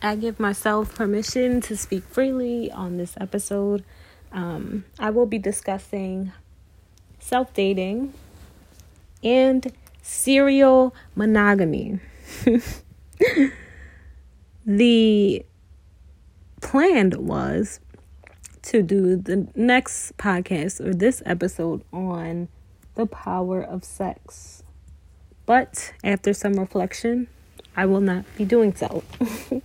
I give myself permission to speak freely on this episode. Um, I will be discussing self dating and serial monogamy. the plan was to do the next podcast or this episode on the power of sex. But after some reflection, I will not be doing so.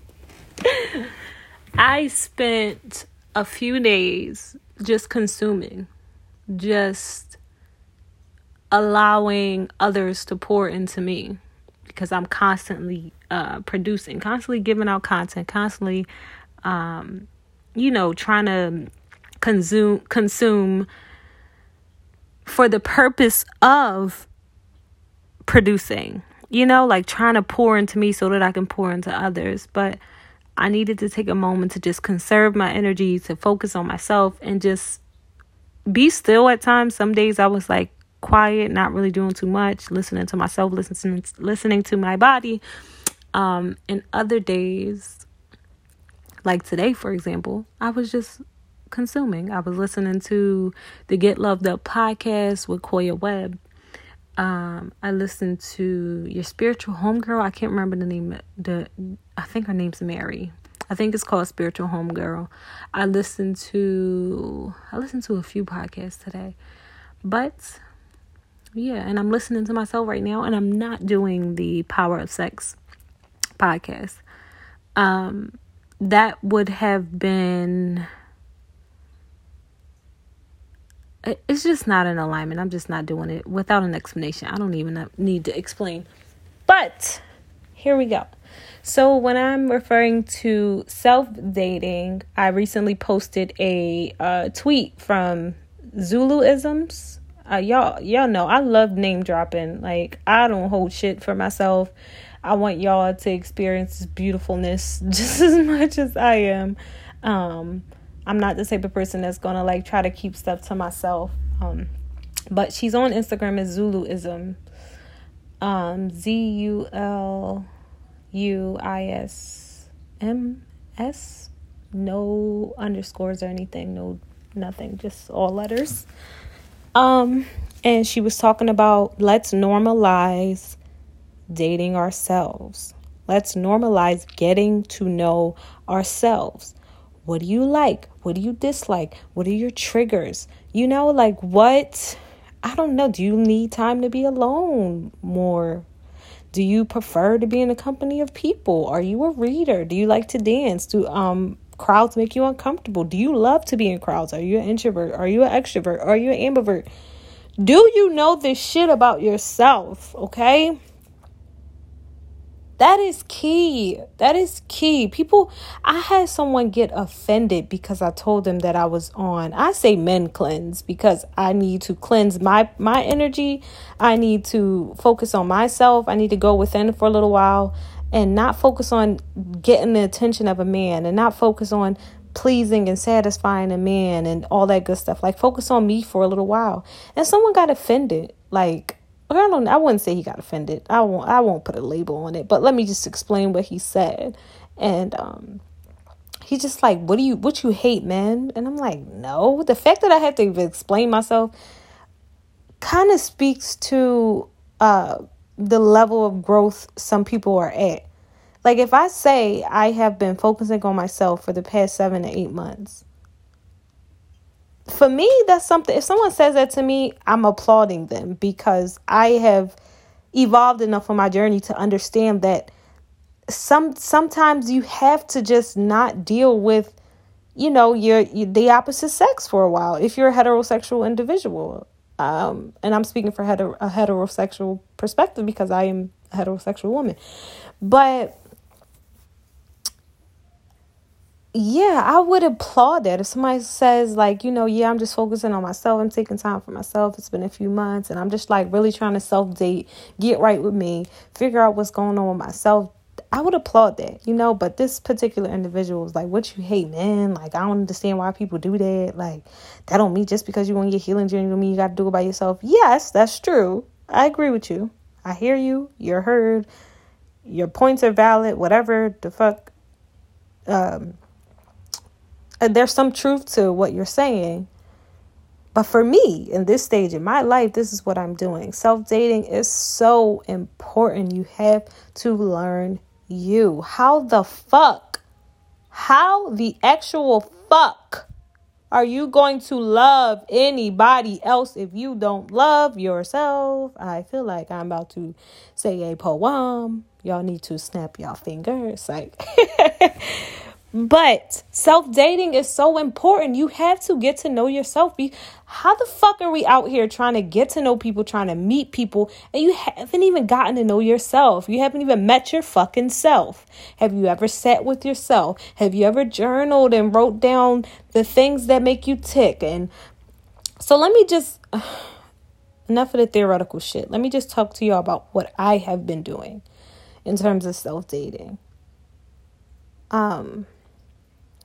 I spent a few days just consuming, just allowing others to pour into me because I'm constantly uh, producing, constantly giving out content, constantly, um, you know, trying to consume consume for the purpose of producing. You know, like trying to pour into me so that I can pour into others, but I needed to take a moment to just conserve my energy, to focus on myself, and just be still at times. Some days I was like quiet, not really doing too much, listening to myself, listening listening to my body. Um, and other days, like today, for example, I was just consuming. I was listening to the Get Loved Up podcast with Koya Webb. Um, I listened to your spiritual homegirl. I can't remember the name. The I think her name's Mary. I think it's called Spiritual Homegirl. I listened to I listened to a few podcasts today, but yeah, and I'm listening to myself right now, and I'm not doing the Power of Sex podcast. Um, that would have been it's just not in alignment. I'm just not doing it without an explanation. I don't even need to explain. But here we go. So, when I'm referring to self dating, I recently posted a uh, tweet from Zuluisms. Uh, y'all, y'all know I love name dropping. Like I don't hold shit for myself. I want y'all to experience this beautifulness just as much as I am. Um, I'm not the type of person that's gonna like try to keep stuff to myself. Um, but she's on Instagram as Zuluism. Um, Z U L U I S M S. No underscores or anything. No nothing. Just all letters. Um, and she was talking about let's normalize dating ourselves. Let's normalize getting to know ourselves. What do you like? What do you dislike? What are your triggers? You know, like what? I don't know. Do you need time to be alone more? Do you prefer to be in the company of people? Are you a reader? Do you like to dance? Do um crowds make you uncomfortable? Do you love to be in crowds? Are you an introvert? Are you an extrovert? Are you an ambivert? Do you know this shit about yourself? Okay. That is key. That is key. People, I had someone get offended because I told them that I was on. I say men cleanse because I need to cleanse my my energy. I need to focus on myself. I need to go within for a little while and not focus on getting the attention of a man and not focus on pleasing and satisfying a man and all that good stuff. Like focus on me for a little while. And someone got offended. Like I don't I wouldn't say he got offended. I won't I won't put a label on it, but let me just explain what he said. And um he's just like, What do you what you hate, man? And I'm like, No. The fact that I have to explain myself kind of speaks to uh the level of growth some people are at. Like if I say I have been focusing on myself for the past seven to eight months, for me, that's something. If someone says that to me, I'm applauding them because I have evolved enough on my journey to understand that some sometimes you have to just not deal with you know your, your the opposite sex for a while if you're a heterosexual individual um and i'm speaking for hetero, a heterosexual perspective because i am a heterosexual woman but yeah, I would applaud that. If somebody says, like, you know, yeah, I'm just focusing on myself, I'm taking time for myself, it's been a few months, and I'm just like really trying to self date, get right with me, figure out what's going on with myself, I would applaud that, you know. But this particular individual was like, what you hate, man? Like, I don't understand why people do that. Like, that don't mean just because you want your healing journey, don't mean you got to do it by yourself. Yes, that's true. I agree with you. I hear you. You're heard. Your points are valid. Whatever the fuck um, there's some truth to what you're saying. But for me, in this stage in my life, this is what I'm doing. Self dating is so important. You have to learn you. How the fuck? How the actual fuck are you going to love anybody else if you don't love yourself? I feel like I'm about to say a poem. Y'all need to snap y'all fingers. Like But self dating is so important. You have to get to know yourself. How the fuck are we out here trying to get to know people, trying to meet people, and you haven't even gotten to know yourself? You haven't even met your fucking self. Have you ever sat with yourself? Have you ever journaled and wrote down the things that make you tick? And so let me just, enough of the theoretical shit. Let me just talk to you about what I have been doing in terms of self dating. Um,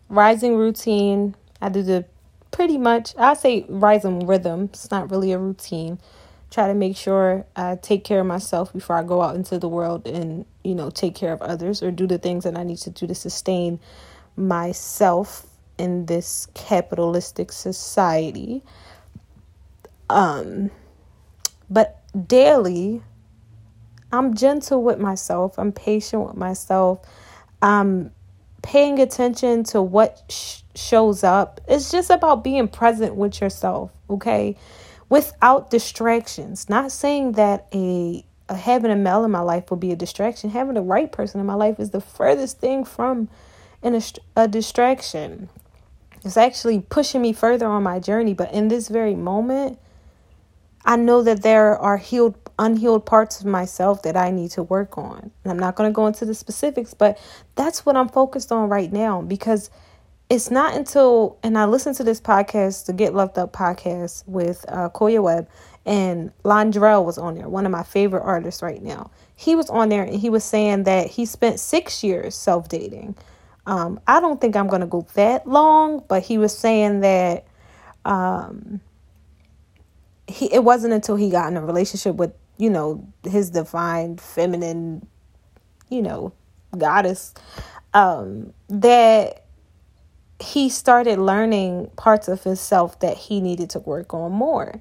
rising routine. I do the pretty much, I say rising rhythm. It's not really a routine. Try to make sure I take care of myself before I go out into the world and, you know, take care of others or do the things that I need to do to sustain myself in this capitalistic society. Um, but daily, I'm gentle with myself. I'm patient with myself. I'm paying attention to what sh- shows up. It's just about being present with yourself, okay? Without distractions. Not saying that a, a having a male in my life will be a distraction. Having the right person in my life is the furthest thing from an, a distraction. It's actually pushing me further on my journey, but in this very moment, I know that there are healed unhealed parts of myself that I need to work on. And I'm not going to go into the specifics, but that's what I'm focused on right now because it's not until, and I listened to this podcast, the Get Loved Up podcast with uh, Koya Webb, and Londrelle was on there, one of my favorite artists right now. He was on there and he was saying that he spent six years self dating. Um, I don't think I'm going to go that long, but he was saying that um, he it wasn't until he got in a relationship with you know, his divine feminine, you know, goddess, um, that he started learning parts of himself that he needed to work on more.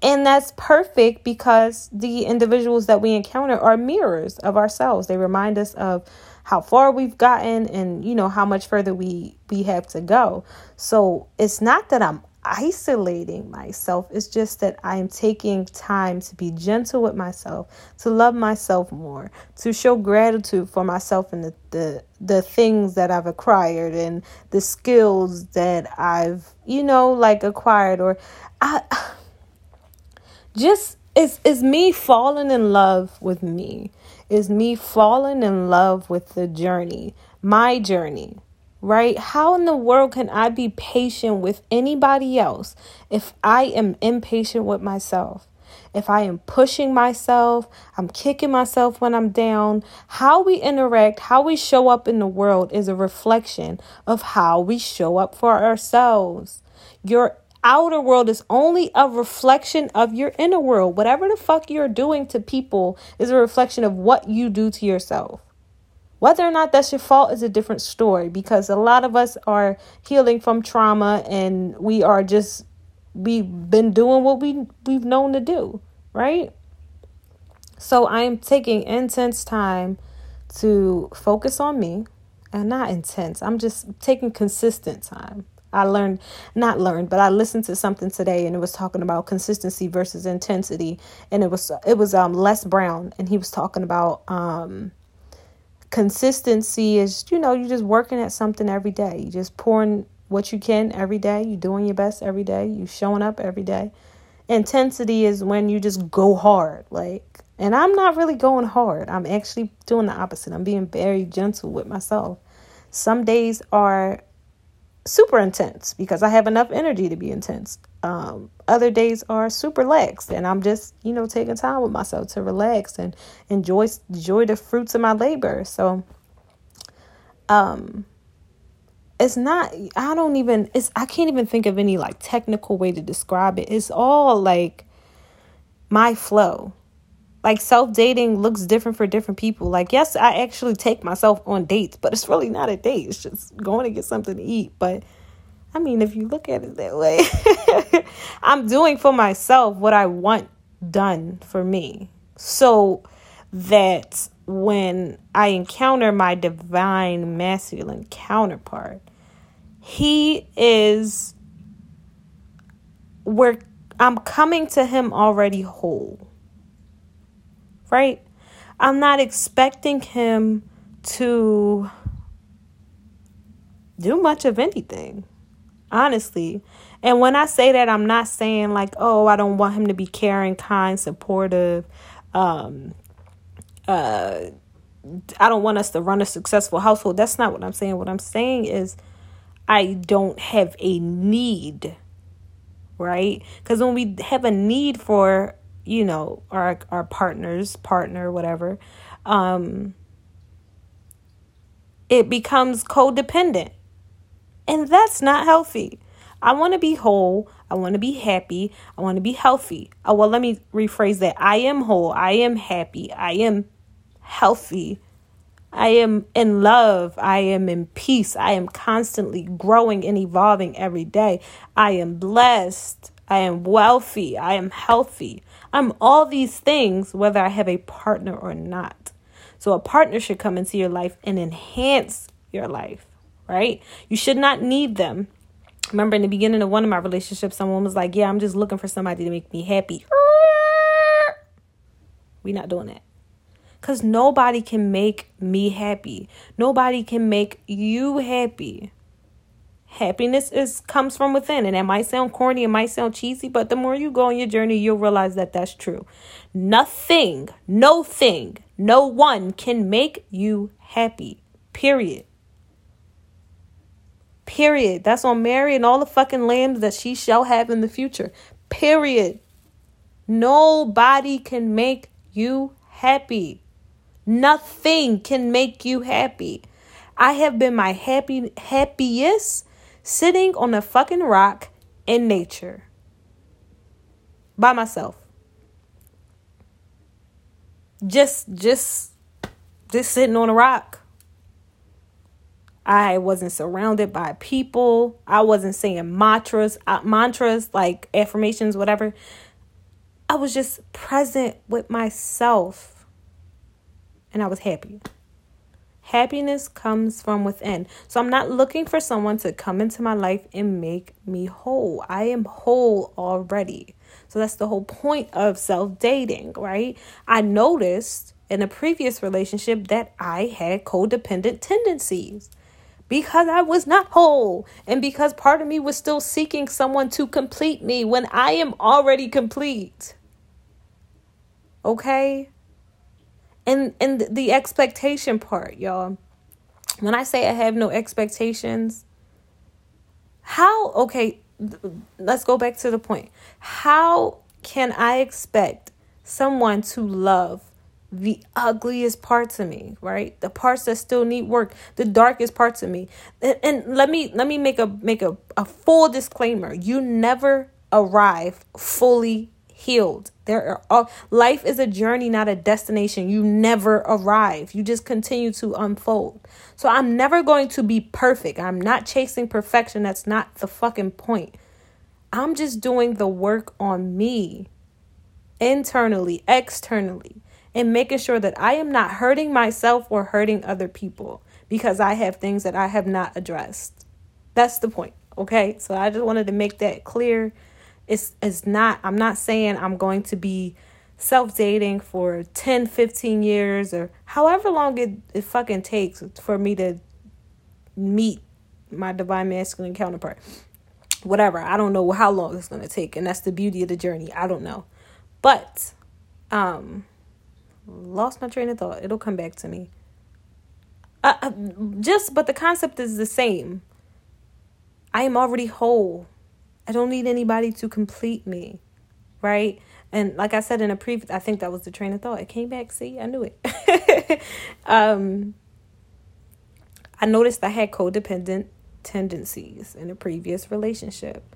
And that's perfect because the individuals that we encounter are mirrors of ourselves. They remind us of how far we've gotten and you know how much further we we have to go. So it's not that I'm isolating myself. It's just that I am taking time to be gentle with myself, to love myself more, to show gratitude for myself and the, the, the things that I've acquired and the skills that I've, you know, like acquired or I just it's, it's me falling in love with me. Is me falling in love with the journey, my journey right? How in the world can I be patient with anybody else if I am impatient with myself? If I am pushing myself, I'm kicking myself when I'm down. How we interact, how we show up in the world is a reflection of how we show up for ourselves. Your outer world is only a reflection of your inner world. Whatever the fuck you're doing to people is a reflection of what you do to yourself. Whether or not that's your fault is a different story because a lot of us are healing from trauma and we are just we've been doing what we we've known to do, right? So I am taking intense time to focus on me and not intense. I'm just taking consistent time. I learned, not learned, but I listened to something today and it was talking about consistency versus intensity. And it was, it was, um, Les Brown and he was talking about, um, consistency is, you know, you're just working at something every day. You just pouring what you can every day. You're doing your best every day. You showing up every day. Intensity is when you just go hard. Like, and I'm not really going hard. I'm actually doing the opposite. I'm being very gentle with myself. Some days are super intense because I have enough energy to be intense. Um, other days are super lax, and I'm just you know taking time with myself to relax and enjoy enjoy the fruits of my labor. So, um, it's not. I don't even. It's. I can't even think of any like technical way to describe it. It's all like my flow. Like self dating looks different for different people. Like, yes, I actually take myself on dates, but it's really not a date. It's just going to get something to eat. But I mean, if you look at it that way, I'm doing for myself what I want done for me. So that when I encounter my divine masculine counterpart, he is where I'm coming to him already whole. Right? I'm not expecting him to do much of anything, honestly. And when I say that, I'm not saying like, oh, I don't want him to be caring, kind, supportive. Um, uh, I don't want us to run a successful household. That's not what I'm saying. What I'm saying is, I don't have a need, right? Because when we have a need for, you know, our our partners, partner, whatever, um, it becomes codependent, and that's not healthy. I want to be whole. I want to be happy. I want to be healthy. Oh, well, let me rephrase that. I am whole. I am happy. I am healthy. I am in love. I am in peace. I am constantly growing and evolving every day. I am blessed. I am wealthy. I am healthy. I'm all these things, whether I have a partner or not. So, a partner should come into your life and enhance your life, right? You should not need them remember in the beginning of one of my relationships, someone was like, Yeah, I'm just looking for somebody to make me happy. We're not doing that. Because nobody can make me happy. Nobody can make you happy. Happiness is comes from within, and it might sound corny, it might sound cheesy, but the more you go on your journey, you'll realize that that's true. Nothing, no thing, no one can make you happy. Period. Period. That's on Mary and all the fucking lambs that she shall have in the future. Period. Nobody can make you happy. Nothing can make you happy. I have been my happy happiest sitting on a fucking rock in nature by myself. Just just just sitting on a rock. I wasn't surrounded by people. I wasn't saying mantras, uh, mantras like affirmations, whatever. I was just present with myself and I was happy. Happiness comes from within. So I'm not looking for someone to come into my life and make me whole. I am whole already. So that's the whole point of self dating, right? I noticed in a previous relationship that I had codependent tendencies because I was not whole and because part of me was still seeking someone to complete me when I am already complete. Okay? And and the expectation part, y'all. When I say I have no expectations, how okay, let's go back to the point. How can I expect someone to love the ugliest parts of me, right? The parts that still need work, the darkest parts of me. And, and let me let me make a make a, a full disclaimer. You never arrive fully healed. There are all life is a journey, not a destination. You never arrive. You just continue to unfold. So I'm never going to be perfect. I'm not chasing perfection. That's not the fucking point. I'm just doing the work on me internally, externally and making sure that I am not hurting myself or hurting other people because I have things that I have not addressed. That's the point. Okay. So I just wanted to make that clear. It's it's not I'm not saying I'm going to be self dating for 10, 15 years or however long it, it fucking takes for me to meet my divine masculine counterpart. Whatever. I don't know how long it's gonna take. And that's the beauty of the journey. I don't know. But um lost my train of thought. It'll come back to me. Uh, uh, just, but the concept is the same. I am already whole. I don't need anybody to complete me, right? And like I said in a previous, I think that was the train of thought. It came back. See, I knew it. um, I noticed I had codependent tendencies in a previous relationship.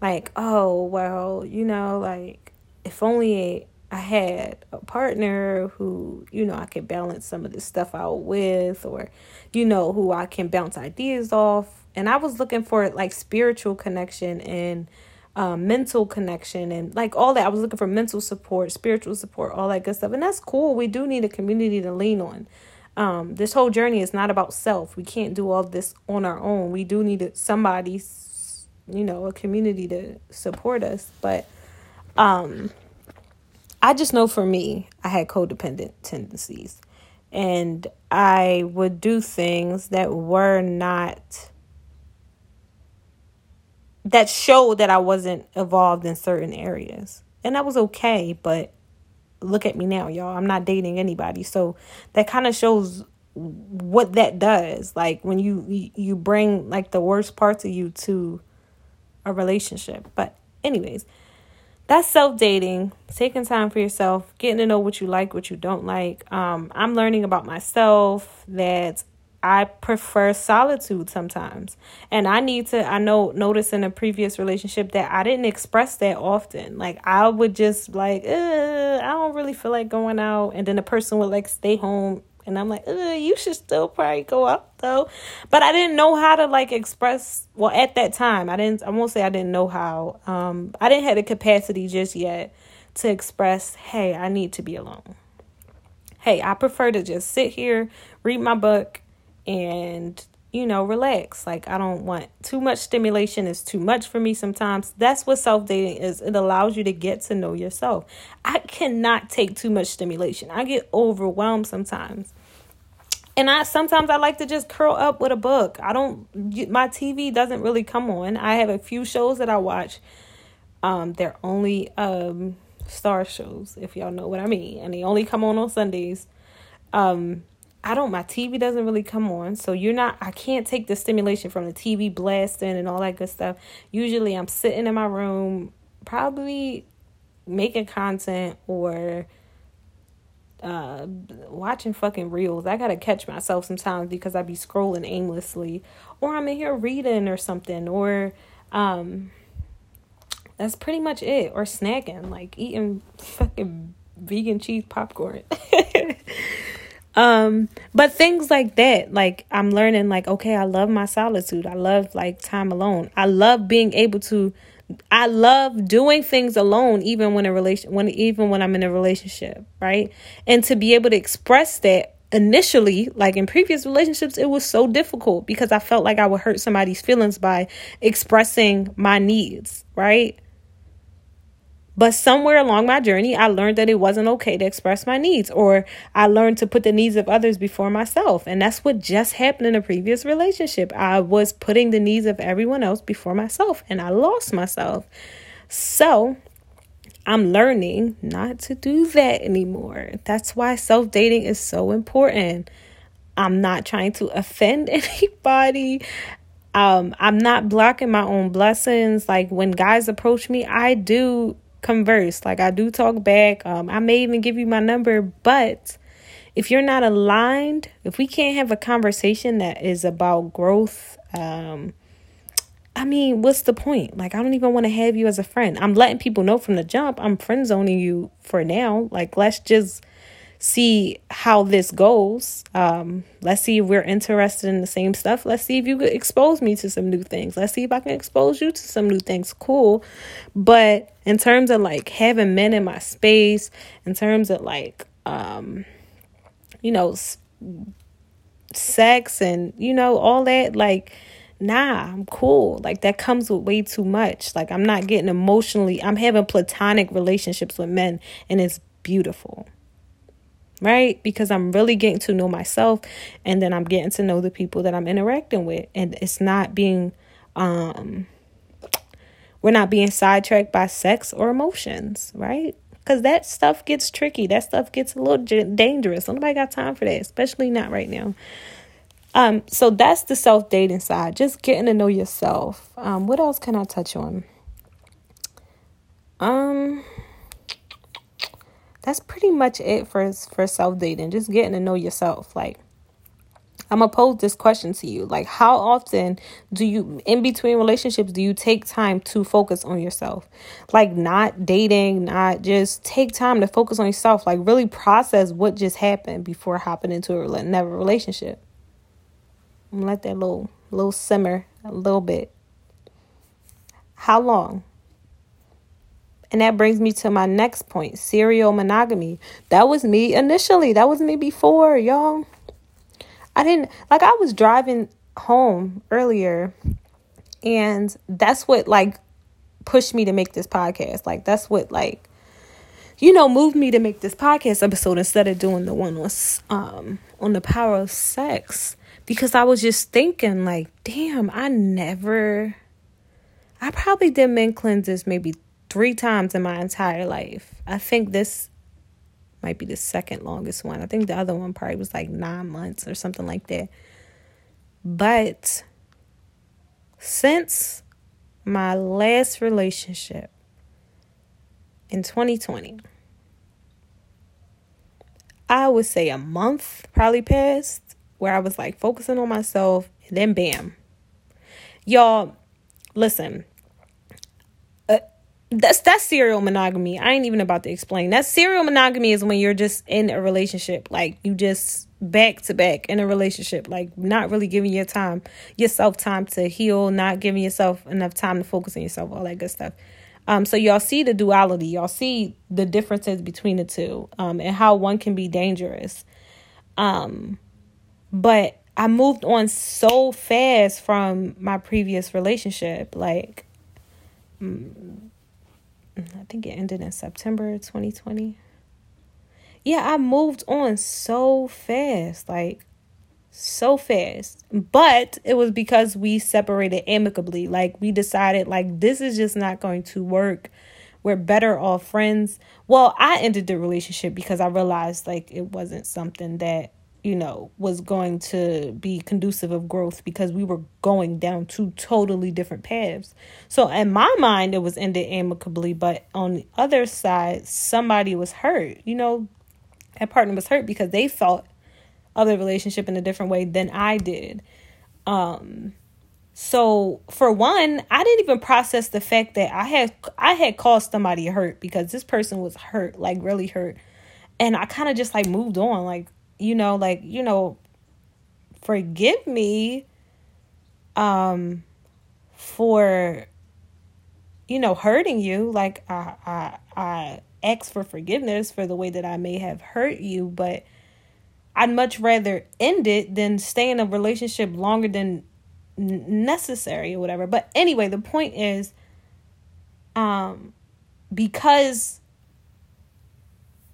Like, oh, well, you know, like if only I had a partner who, you know, I could balance some of this stuff out with, or, you know, who I can bounce ideas off. And I was looking for like spiritual connection and um, mental connection and like all that. I was looking for mental support, spiritual support, all that good stuff. And that's cool. We do need a community to lean on. Um, this whole journey is not about self. We can't do all this on our own. We do need somebody, you know, a community to support us. But um, I just know for me, I had codependent tendencies. And I would do things that were not, that showed that I wasn't evolved in certain areas. And that was okay, but look at me now, y'all. I'm not dating anybody. So that kind of shows what that does. Like when you you bring like the worst parts of you to a relationship. But anyways, that's self dating, taking time for yourself, getting to know what you like, what you don't like. Um, I'm learning about myself that I prefer solitude sometimes. And I need to I know notice in a previous relationship that I didn't express that often. Like I would just like, I don't really feel like going out and then the person would like stay home and I'm like, you should still probably go out though. But I didn't know how to like express. Well, at that time, I didn't. I won't say I didn't know how. Um, I didn't have the capacity just yet to express. Hey, I need to be alone. Hey, I prefer to just sit here, read my book, and you know, relax. Like I don't want too much stimulation is too much for me sometimes. That's what self-dating is. It allows you to get to know yourself. I cannot take too much stimulation. I get overwhelmed sometimes. And I sometimes I like to just curl up with a book. I don't my TV doesn't really come on. I have a few shows that I watch. Um they're only um star shows if y'all know what I mean, and they only come on on Sundays. Um I don't my TV doesn't really come on. So you're not I can't take the stimulation from the TV blasting and all that good stuff. Usually I'm sitting in my room probably making content or uh watching fucking reels. I gotta catch myself sometimes because I be scrolling aimlessly. Or I'm in here reading or something. Or um that's pretty much it. Or snacking, like eating fucking vegan cheese popcorn. um but things like that like i'm learning like okay i love my solitude i love like time alone i love being able to i love doing things alone even when a relation when even when i'm in a relationship right? And to be able to express that initially like in previous relationships it was so difficult because i felt like i would hurt somebody's feelings by expressing my needs right but somewhere along my journey, I learned that it wasn't okay to express my needs, or I learned to put the needs of others before myself. And that's what just happened in a previous relationship. I was putting the needs of everyone else before myself, and I lost myself. So I'm learning not to do that anymore. That's why self dating is so important. I'm not trying to offend anybody. Um, I'm not blocking my own blessings. Like when guys approach me, I do converse. Like I do talk back. Um, I may even give you my number, but if you're not aligned, if we can't have a conversation that is about growth, um, I mean, what's the point? Like, I don't even want to have you as a friend. I'm letting people know from the jump. I'm friend zoning you for now. Like, let's just see how this goes. Um, let's see if we're interested in the same stuff. Let's see if you could expose me to some new things. Let's see if I can expose you to some new things. Cool. But in terms of like having men in my space, in terms of like, um, you know, s- sex and, you know, all that, like, nah, I'm cool. Like that comes with way too much. Like I'm not getting emotionally, I'm having platonic relationships with men and it's beautiful right? Because I'm really getting to know myself and then I'm getting to know the people that I'm interacting with. And it's not being, um, we're not being sidetracked by sex or emotions, right? Because that stuff gets tricky. That stuff gets a little dangerous. Nobody got time for that, especially not right now. Um, so that's the self dating side, just getting to know yourself. Um, what else can I touch on? Um, that's pretty much it for for self dating. Just getting to know yourself. Like I'm gonna pose this question to you. Like, how often do you, in between relationships, do you take time to focus on yourself? Like, not dating, not just take time to focus on yourself. Like, really process what just happened before hopping into a another relationship. Let that little, little simmer a little bit. How long? And that brings me to my next point serial monogamy. That was me initially. That was me before, y'all. I didn't, like, I was driving home earlier, and that's what, like, pushed me to make this podcast. Like, that's what, like, you know, moved me to make this podcast episode instead of doing the one was um on the power of sex because I was just thinking like, damn, I never I probably did men cleanses maybe three times in my entire life. I think this might be the second longest one. I think the other one probably was like nine months or something like that. But since my last relationship in 2020, I would say a month probably passed where I was like focusing on myself, and then bam. Y'all, listen, that's that's serial monogamy. I ain't even about to explain. That serial monogamy is when you're just in a relationship, like you just back to back in a relationship, like not really giving your time, yourself time to heal, not giving yourself enough time to focus on yourself, all that good stuff. Um, so y'all see the duality, y'all see the differences between the two, um, and how one can be dangerous. Um, but I moved on so fast from my previous relationship, like. Mm, I think it ended in September 2020. Yeah, I moved on so fast, like so fast. But it was because we separated amicably. Like we decided like this is just not going to work. We're better off friends. Well, I ended the relationship because I realized like it wasn't something that you know, was going to be conducive of growth because we were going down two totally different paths. So in my mind, it was ended amicably, but on the other side, somebody was hurt. You know, that partner was hurt because they thought of the relationship in a different way than I did. Um, so for one, I didn't even process the fact that I had I had caused somebody hurt because this person was hurt, like really hurt. And I kind of just like moved on, like you know, like, you know, forgive me um for you know hurting you like I I I ask for forgiveness for the way that I may have hurt you, but I'd much rather end it than stay in a relationship longer than necessary or whatever. But anyway, the point is um because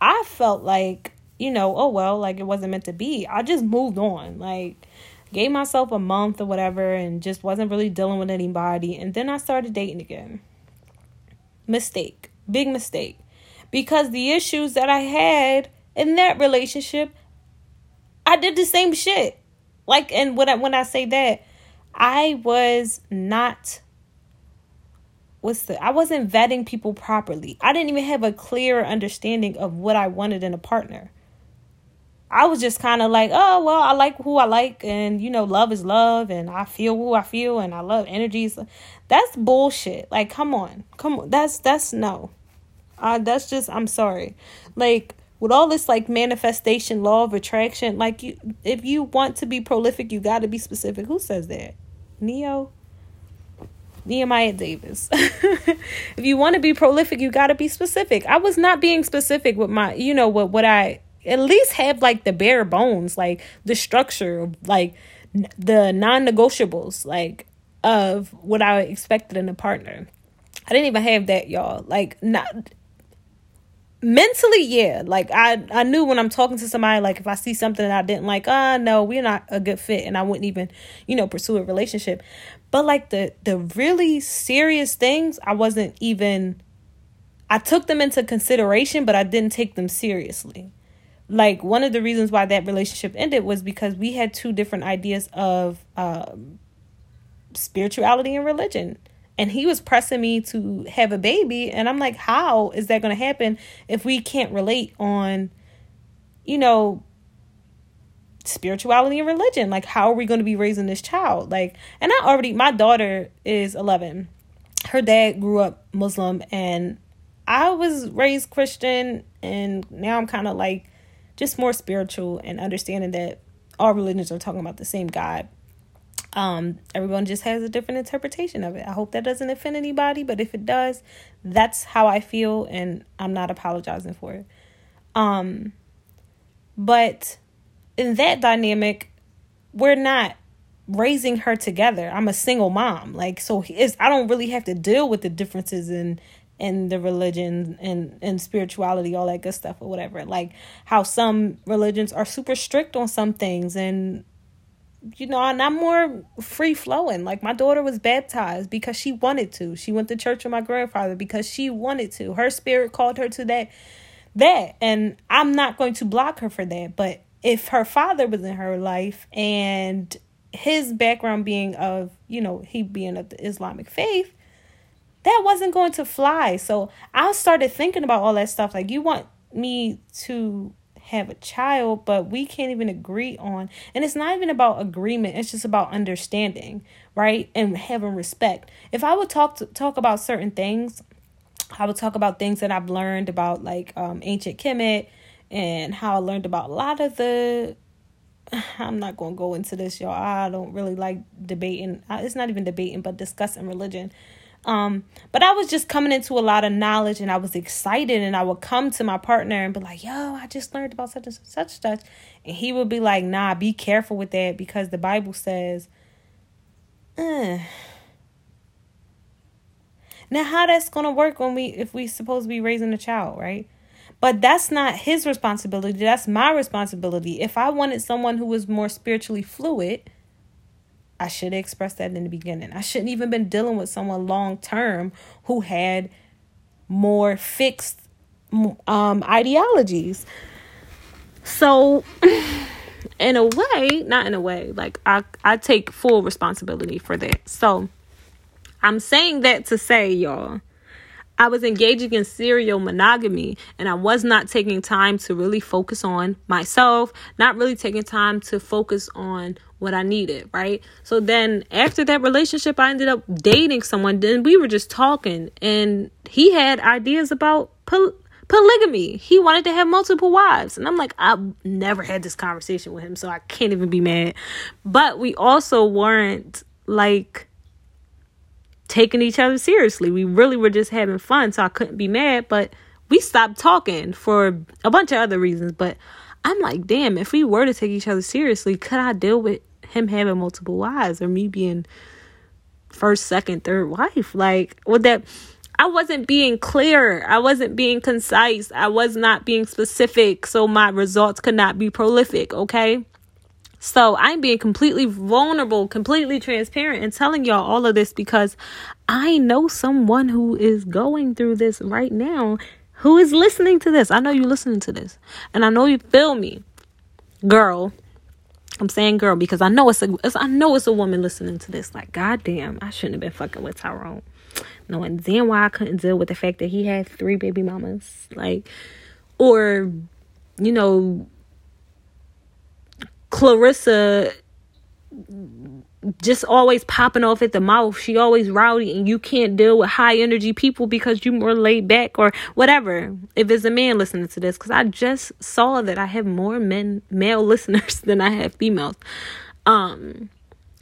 I felt like you know, oh well, like it wasn't meant to be. I just moved on. Like gave myself a month or whatever and just wasn't really dealing with anybody and then I started dating again. Mistake. Big mistake. Because the issues that I had in that relationship I did the same shit. Like and when I when I say that I was not what's the I wasn't vetting people properly. I didn't even have a clear understanding of what I wanted in a partner. I was just kind of like, oh, well, I like who I like, and you know, love is love, and I feel who I feel, and I love energies. That's bullshit. Like, come on, come on. That's that's no. Uh, that's just I'm sorry. Like with all this like manifestation, law of attraction, like you, if you want to be prolific, you got to be specific. Who says that? Neo. Nehemiah Davis. if you want to be prolific, you got to be specific. I was not being specific with my, you know, what what I at least have like the bare bones, like the structure, like the non-negotiables, like of what I expected in a partner. I didn't even have that, y'all. Like not mentally, yeah. Like I I knew when I'm talking to somebody, like if I see something that I didn't like, uh, no, we're not a good fit, and I wouldn't even, you know, pursue a relationship. But like the the really serious things, I wasn't even. I took them into consideration, but I didn't take them seriously like one of the reasons why that relationship ended was because we had two different ideas of um, spirituality and religion and he was pressing me to have a baby and i'm like how is that going to happen if we can't relate on you know spirituality and religion. Like, how are we going to be raising this child? Like, and I already, my daughter is 11. Her dad grew up Muslim, and I was raised Christian, and now I'm kind of like just more spiritual and understanding that all religions are talking about the same God. Um, everyone just has a different interpretation of it. I hope that doesn't offend anybody, but if it does, that's how I feel, and I'm not apologizing for it. Um, but in that dynamic, we're not raising her together. I'm a single mom. Like so it's I don't really have to deal with the differences in in the religion and and spirituality all that good stuff or whatever. Like how some religions are super strict on some things and you know, and I'm more free flowing. Like my daughter was baptized because she wanted to. She went to church with my grandfather because she wanted to. Her spirit called her to that that and I'm not going to block her for that, but if her father was in her life and his background being of, you know, he being of the Islamic faith, that wasn't going to fly. So I started thinking about all that stuff. Like, you want me to have a child, but we can't even agree on, and it's not even about agreement, it's just about understanding, right? And having respect. If I would talk to, talk about certain things, I would talk about things that I've learned about like um, ancient Kemet and how I learned about a lot of the I'm not going to go into this, y'all. I don't really like debating. It's not even debating, but discussing religion. Um, but I was just coming into a lot of knowledge and I was excited and I would come to my partner and be like, yo, I just learned about such and such such. And he would be like, nah, be careful with that because the Bible says, uh. Now how that's gonna work when we if we supposed to be raising a child, right? But that's not his responsibility. That's my responsibility. If I wanted someone who was more spiritually fluid, I should have expressed that in the beginning. I shouldn't even been dealing with someone long term who had more fixed um, ideologies. So, in a way, not in a way, like I I take full responsibility for that. So, I'm saying that to say, y'all, I was engaging in serial monogamy and I was not taking time to really focus on myself, not really taking time to focus on what I needed, right? So then after that relationship, I ended up dating someone. Then we were just talking and he had ideas about poly- polygamy. He wanted to have multiple wives. And I'm like, I've never had this conversation with him, so I can't even be mad. But we also weren't like taking each other seriously. We really were just having fun, so I couldn't be mad, but we stopped talking for a bunch of other reasons. But I'm like, damn, if we were to take each other seriously, could I deal with him having multiple wives or me being first, second, third wife? Like, would that. I wasn't being clear. I wasn't being concise. I was not being specific, so my results could not be prolific, okay? So I'm being completely vulnerable, completely transparent, and telling y'all all of this because I know someone who is going through this right now who is listening to this. I know you're listening to this, and I know you feel me, girl. I'm saying girl because I know it's a it's, I know it's a woman listening to this. Like, goddamn, I shouldn't have been fucking with Tyrone. Knowing then why I couldn't deal with the fact that he had three baby mamas, like, or you know, Clarissa just always popping off at the mouth. She always rowdy and you can't deal with high energy people because you're more laid back or whatever. If it's a man listening to this, because I just saw that I have more men male listeners than I have females. Um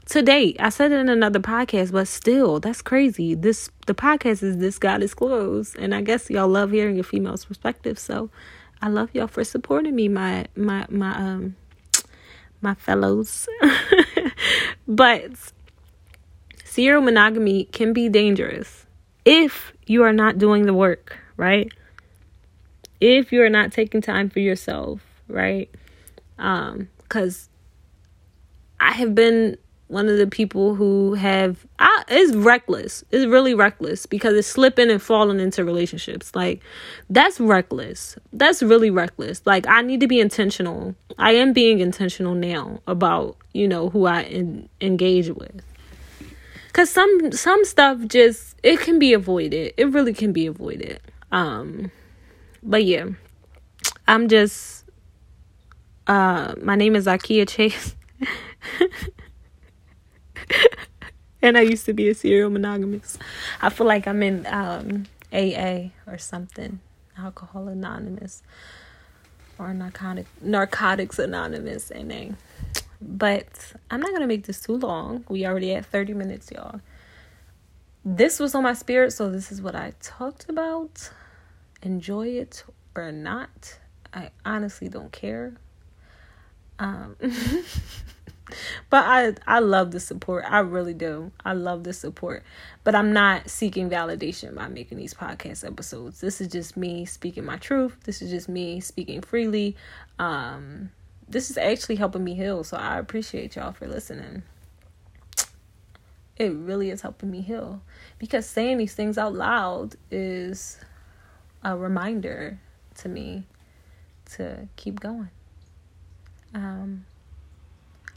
to date, I said it in another podcast, but still, that's crazy. This the podcast is this Goddess Glows. And I guess y'all love hearing a female's perspective. So I love y'all for supporting me, my my my um my fellows. but serial monogamy can be dangerous if you are not doing the work, right? If you are not taking time for yourself, right? Um, cuz I have been one of the people who have I, it's reckless. It's really reckless because it's slipping and falling into relationships. Like that's reckless. That's really reckless. Like I need to be intentional. I am being intentional now about you know who I engage with. Cause some some stuff just it can be avoided. It really can be avoided. Um, but yeah, I'm just Uh, my name is Zakiyyah Chase. and I used to be a serial monogamous. I feel like I'm in um, AA or something, Alcohol Anonymous or narcotic narcotics anonymous NA. But I'm not gonna make this too long. We already at 30 minutes, y'all. This was on my spirit, so this is what I talked about. Enjoy it or not. I honestly don't care. Um but I I love the support. I really do. I love the support. But I'm not seeking validation by making these podcast episodes. This is just me speaking my truth. This is just me speaking freely. Um this is actually helping me heal, so I appreciate y'all for listening. It really is helping me heal because saying these things out loud is a reminder to me to keep going. Um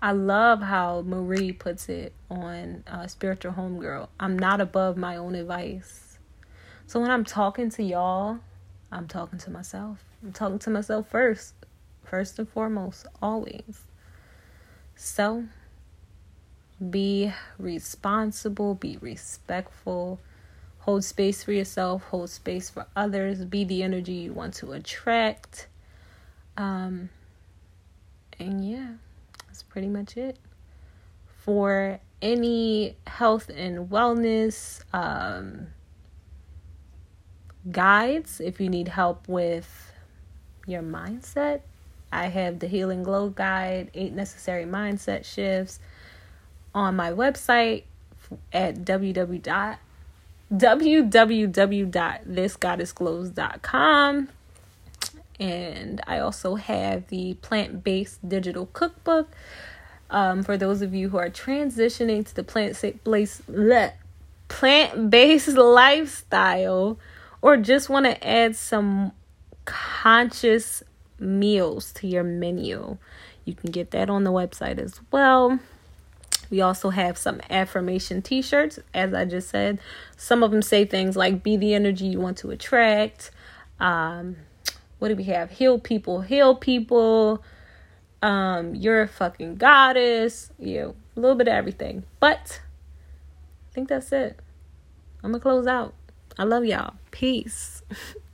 I love how Marie puts it on uh, Spiritual Homegirl. I'm not above my own advice. So when I'm talking to y'all, I'm talking to myself. I'm talking to myself first, first and foremost, always. So be responsible, be respectful, hold space for yourself, hold space for others, be the energy you want to attract. Um, and yeah that's pretty much it. For any health and wellness um, guides, if you need help with your mindset, I have the Healing Glow Guide, Eight Necessary Mindset Shifts on my website at www www.thisgoddessglows.com and I also have the plant based digital cookbook. Um, for those of you who are transitioning to the plant based plant based lifestyle, or just want to add some conscious meals to your menu, you can get that on the website as well. We also have some affirmation t shirts, as I just said. Some of them say things like, Be the energy you want to attract. Um, what do we have? Heal people, heal people. Um, you're a fucking goddess. You know, a little bit of everything. But I think that's it. I'm gonna close out. I love y'all. Peace.